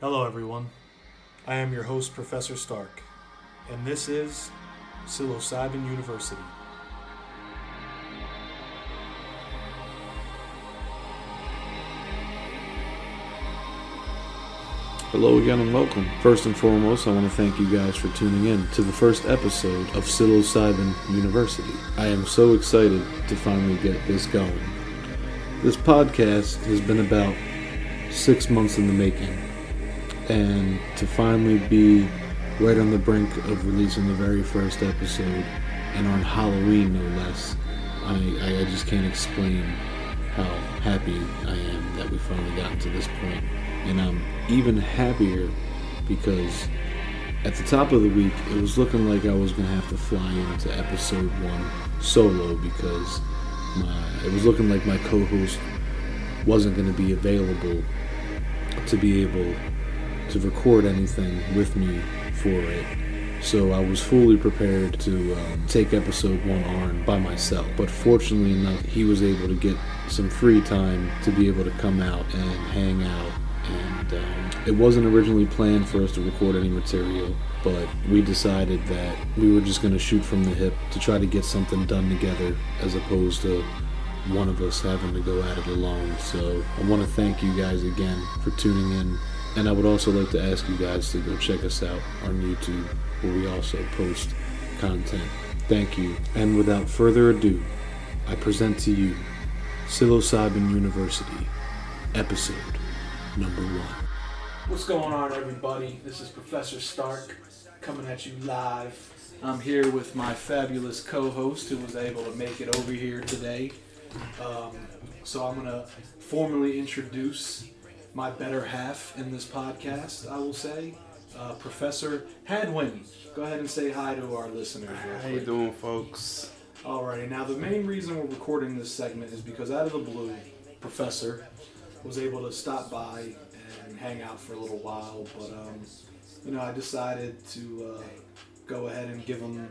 Hello, everyone. I am your host, Professor Stark, and this is Psilocybin University. Hello again and welcome. First and foremost, I want to thank you guys for tuning in to the first episode of Psilocybin University. I am so excited to finally get this going. This podcast has been about six months in the making, and to finally be right on the brink of releasing the very first episode, and on Halloween no less, I, I, just can't explain how happy I am that we finally gotten to this point. And I'm even happier because at the top of the week, it was looking like I was going to have to fly into episode one solo because my, it was looking like my co host wasn't going to be available to be able to record anything with me for it. So I was fully prepared to um, take episode one on by myself. But fortunately enough, he was able to get some free time to be able to come out and hang out. And um, it wasn't originally planned for us to record any material, but we decided that we were just going to shoot from the hip to try to get something done together as opposed to one of us having to go at it alone. So I want to thank you guys again for tuning in. And I would also like to ask you guys to go check us out on YouTube, where we also post content. Thank you. And without further ado, I present to you Psilocybin University, episode number one. What's going on, everybody? This is Professor Stark coming at you live. I'm here with my fabulous co host who was able to make it over here today. Um, so I'm going to formally introduce my better half in this podcast, I will say, uh, Professor Hadwin. Go ahead and say hi to our listeners. How you doing, folks? Alrighty, now the main reason we're recording this segment is because out of the blue, Professor was able to stop by and hang out for a little while, but um, you know, I decided to uh, go ahead and give him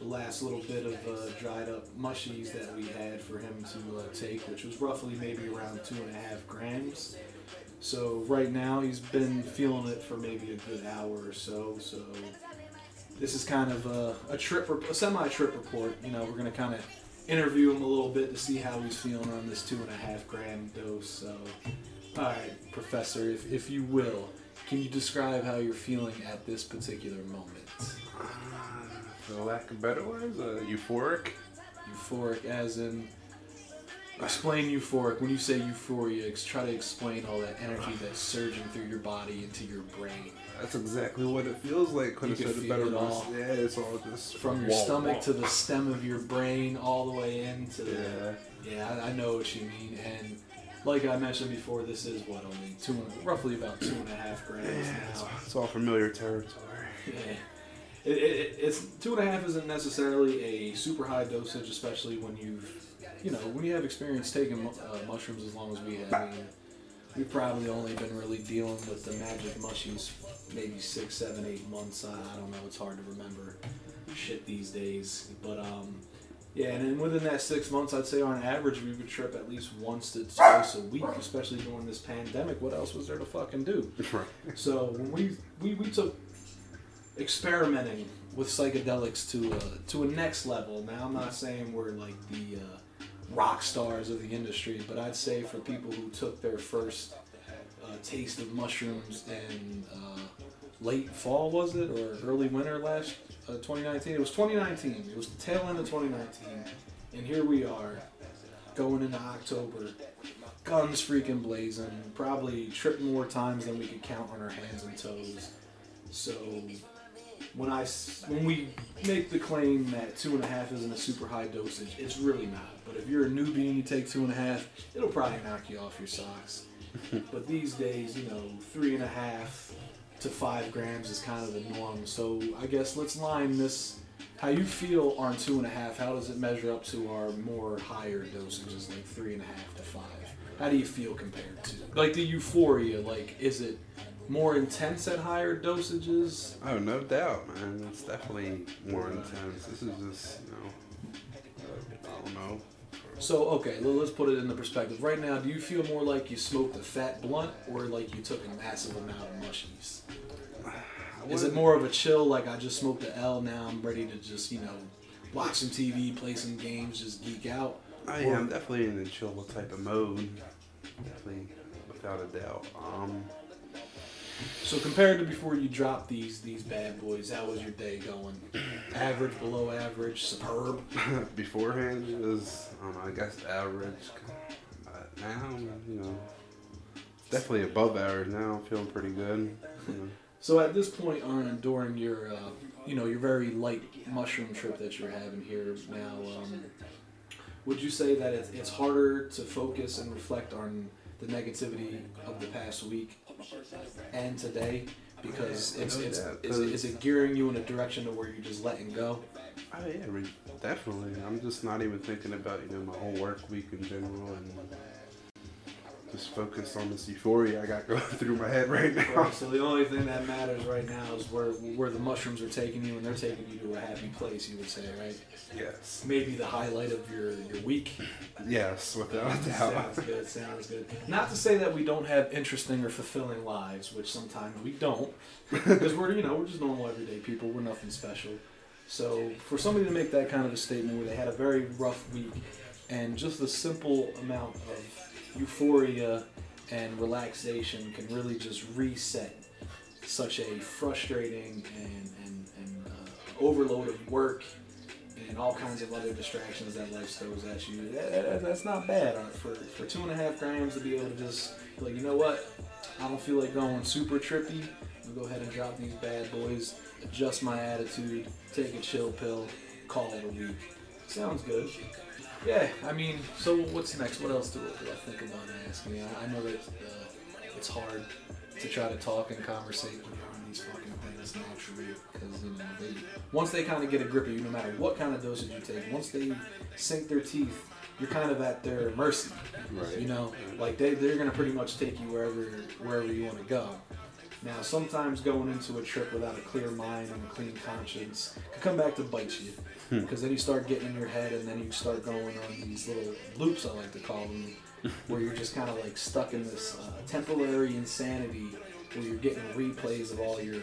the last little bit of uh, dried up mushies that we had for him to uh, take, which was roughly maybe around two and a half grams. So right now he's been feeling it for maybe a good hour or so. So this is kind of a, a trip, a semi-trip report. You know, we're gonna kind of interview him a little bit to see how he's feeling on this two and a half gram dose. So, all right, Professor, if, if you will, can you describe how you're feeling at this particular moment? For lack of better words, uh, euphoric. Euphoric, as in. Explain euphoric. When you say euphoria, try to explain all that energy that's surging through your body into your brain. That's exactly what it feels like. Couldn't You have said it better. it all. Yeah, it's all just From your stomach to the stem of your brain, all the way into the. Yeah. Yeah, I, I know what you mean. And like I mentioned before, this is what only two, roughly about two and a half grams Yeah, it's, it's all familiar territory. Yeah. It, it, it's two and a half isn't necessarily a super high dosage, especially when you've, you know, when you have experience taking uh, mushrooms as long as we have. I mean, we've probably only been really dealing with the magic mushies maybe six, seven, eight months. I, I don't know. It's hard to remember shit these days. But um, yeah, and then within that six months, I'd say on average we would trip at least once to twice a week, especially during this pandemic. What else was there to fucking do? Right. So when we we, we took experimenting with psychedelics to uh, to a next level. Now I'm not saying we're like the uh, rock stars of the industry, but I'd say for people who took their first uh, taste of mushrooms in uh, late fall was it or early winter last uh, 2019? It was 2019. It was the tail end of 2019, and here we are going into October. Guns freaking blazing. Probably tripped more times than we could count on our hands and toes. So when I when we make the claim that two and a half isn't a super high dosage, it's really not. But if you're a newbie and you take two and a half, it'll probably knock you off your socks. but these days, you know, three and a half to five grams is kind of the norm. So I guess let's line this. How you feel on two and a half? How does it measure up to our more higher dosages, like three and a half to five? How do you feel compared to like the euphoria? Like, is it more intense at higher dosages? Oh, no doubt, man. It's definitely more intense. This is just, you know, I don't know. So okay, let's put it into perspective. Right now, do you feel more like you smoked a fat blunt or like you took a massive amount of mushies? Is it more of a chill, like I just smoked the L, now I'm ready to just you know watch some TV, play some games, just geek out? I am definitely in the chill type of mode. Definitely, without a doubt. Um, So compared to before you dropped these these bad boys, how was your day going? Average, below average, superb? beforehand it was, um, I guess, average. Uh, now, you know, definitely above average. Now, I'm feeling pretty good. You know. So at this point on during your uh, you know your very light mushroom trip that you're having here now, um, would you say that it's, it's harder to focus and reflect on the negativity of the past week and today because it's, it's is, it, is it gearing you in a direction to where you're just letting go? Oh yeah, re- definitely. I'm just not even thinking about you know my whole work week in general and just focus on this euphoria I got going through my head right now. Right, so the only thing that matters right now is where where the mushrooms are taking you, and they're taking you to a happy place. You would say, right? Yes, Maybe the highlight of your your week. yes, without a doubt. Sounds good. Sounds good. Not to say that we don't have interesting or fulfilling lives, which sometimes we don't, because we're you know we're just normal everyday people. We're nothing special. So for somebody to make that kind of a statement where they had a very rough week, and just the simple amount of euphoria and relaxation can really just reset such a frustrating and, and, and uh, overload of work and all kinds of other distractions that life throws at you. That, that- that's not bad uh, for, for two and a half grams to be able to just like, you know what? I don't feel like going super trippy. I'll go ahead and drop these bad boys, adjust my attitude, take a chill pill, call it a week. Sounds good. Yeah, I mean, so what's next? What else do, do I think about asking? I, I know that uh, it's hard to try to talk and conversate on these fucking things naturally because you know they once they kind of get a grip of you, no matter what kind of dosage you take, once they sink their teeth, you're kind of at their mercy. Right. You know, like they they're gonna pretty much take you wherever wherever you want to go. Now, sometimes going into a trip without a clear mind and a clean conscience can come back to bite you. Because then you start getting in your head and then you start going on these little loops, I like to call them, where you're just kind of like stuck in this uh, temporary insanity where you're getting replays of all your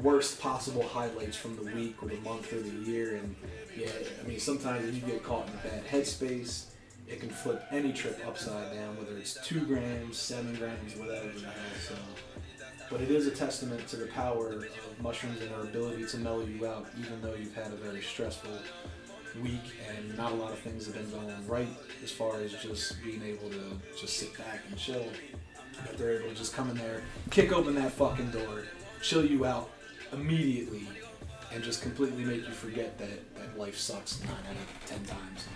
worst possible highlights from the week or the month or the year. And yeah, I mean, sometimes when you get caught in a bad headspace, it can flip any trip upside down, whether it's two grams, seven grams, whatever the hell. So, but it is a testament to the power of mushrooms and their ability to mellow you out, even though you've had a very stressful week and not a lot of things have been going right as far as just being able to just sit back and chill. But they're able to just come in there, kick open that fucking door, chill you out immediately, and just completely make you forget that, that life sucks nine out of ten times.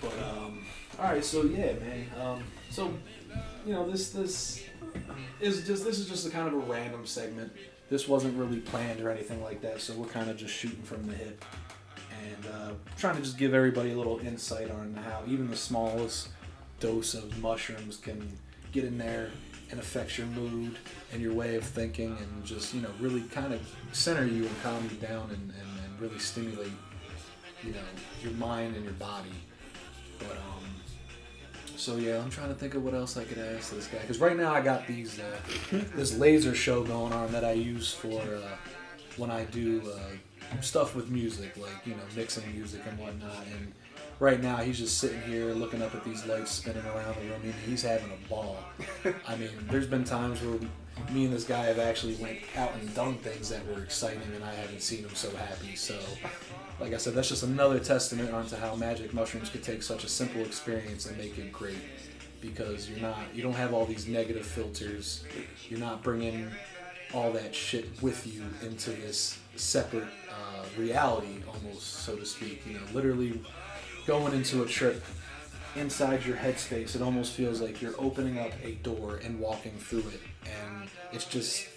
But um, all right, so yeah, man. Um, so you know this this is just this is just a kind of a random segment. This wasn't really planned or anything like that, so we're kind of just shooting from the hip and uh, trying to just give everybody a little insight on how even the smallest dose of mushrooms can get in there and affect your mood and your way of thinking and just you know really kind of center you and calm you down and, and, and really stimulate you know your mind and your body but um so yeah i'm trying to think of what else i could ask this guy. Because right now i got these uh, this laser show going on that i use for uh, when i do uh, stuff with music like you know mixing music and whatnot. And right now he's just sitting here looking up at these lights spinning around the room and he's having a ball. I mean there's been times where me and this guy have actually went out and done things that were exciting and i haven't seen him so happy. So like i said that's just another testament onto how magic mushrooms could take such a simple experience and make it great. Because you're not you don't have all these negative filters. You're not bringing all that shit with you into this separate uh, reality almost so to speak. You know literally going into a trip inside your headspace it almost feels like you're opening up a door and walking through it. And it's just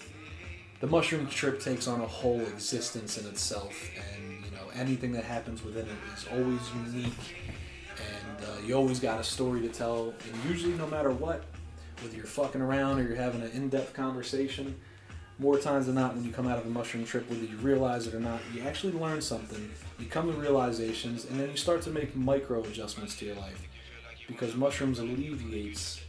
the mushroom trip takes on a whole existence in itself. And you know anything that happens within it is always unique. And uh, you always got a story to tell. And usually no matter what whether you're fucking around or you're having an in-depth conversation more times than not, when you come out of a mushroom trip, whether you realize it or not, you actually learn something, you come to realizations, and then you start to make micro adjustments to your life. Because mushrooms alleviates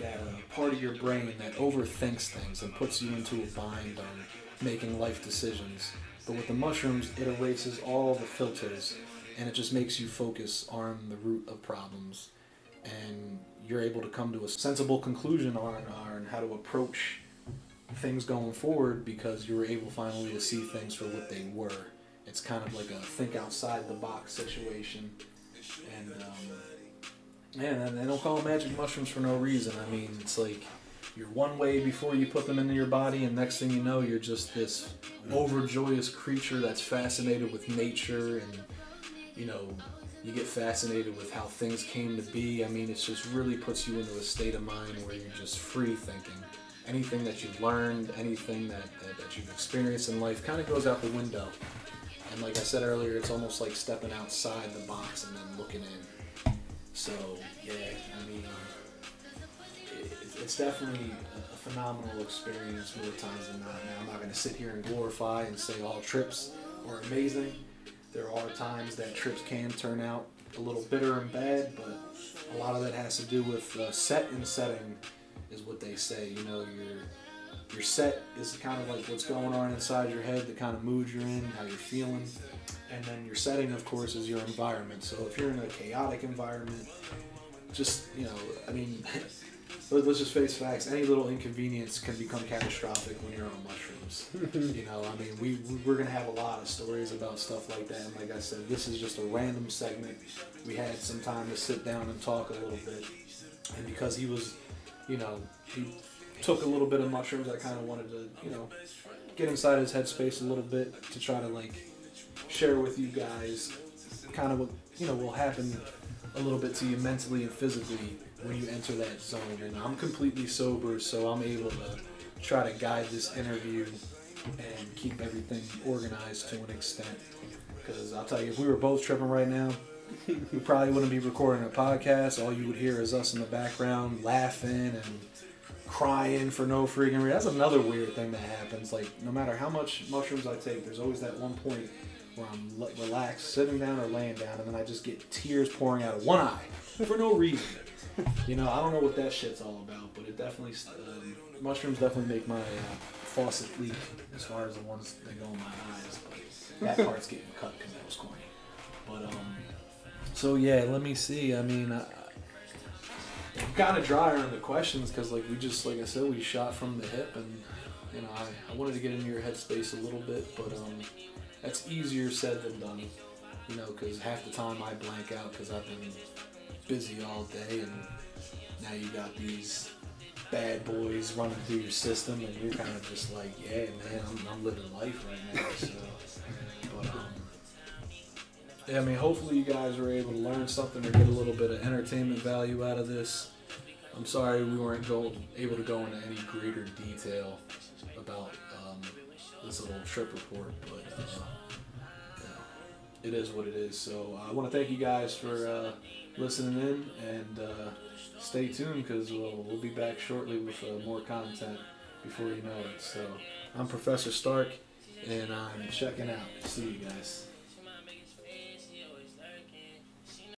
that uh, part of your brain that overthinks things and puts you into a bind on making life decisions. But with the mushrooms, it erases all the filters and it just makes you focus on the root of problems. And you're able to come to a sensible conclusion on, on how to approach things going forward because you were able finally to see things for what they were. It's kind of like a think outside the box situation. And, um, yeah, they don't call them magic mushrooms for no reason. I mean, it's like you're one way before you put them into your body, and next thing you know, you're just this overjoyous creature that's fascinated with nature, and you know, you get fascinated with how things came to be. I mean, it just really puts you into a state of mind where you're just free thinking. Anything that you've learned, anything that, that, that you've experienced in life kind of goes out the window. And like I said earlier, it's almost like stepping outside the box and then looking in. So, yeah, I mean, it, it's definitely a phenomenal experience more times than not. Now, I'm not going to sit here and glorify and say all trips are amazing. There are times that trips can turn out a little bitter and bad, but a lot of that has to do with uh, set and setting, is what they say. You know, your your set is kind of like what's going on inside your head, the kind of mood you're in, how you're feeling, and then your setting, of course, is your environment. So if you're in a chaotic environment, just you know, I mean. let's just face facts. Any little inconvenience can become catastrophic when you're on mushrooms. you know, I mean, we we're gonna have a lot of stories about stuff like that. And like I said, this is just a random segment. We had some time to sit down and talk a little bit, and because he was, you know, he took a little bit of mushrooms, I kind of wanted to, you know, get inside his headspace a little bit to try to like share with you guys kind of what you know will happen a little bit to you mentally and physically when you enter that zone. And I'm completely sober, so I'm able to try to guide this interview and keep everything organized to an extent. Because I'll tell you, if we were both tripping right now, we probably wouldn't be recording a podcast. All you would hear is us in the background laughing and crying for no freaking reason. That's another weird thing that happens. Like, no matter how much mushrooms I take, there's always that one point where I'm relaxed, sitting down or laying down, and then I just get tears pouring out of one eye for no reason you know, I don't know what that shit's all about, but it definitely um, mushrooms definitely make my uh, faucet leak as far as the ones that go in my eyes. But that part's getting cut because that was corny. But um, so yeah, let me see. I mean, I, I'm kind of dry on the questions because like we just like I said, we shot from the hip, and you know, I, I wanted to get into your headspace a little bit, but um, that's easier said than done. You know, because half the time I blank out because I've been busy all day, and now you got these bad boys running through your system, and you're kind of just like, yeah, man, I'm, I'm living life right now. So, yeah, I mean, hopefully you guys were able to learn something or get a little bit of entertainment value out of this. I'm sorry we weren't go, able to go into any greater detail about um, this little trip report, but uh, yeah, it is what it is. So uh, I want to thank you guys for. Uh, listening in and uh, stay tuned because we'll, we'll be back shortly with uh, more content before you know it. So I'm Professor Stark and I'm checking out. See you guys.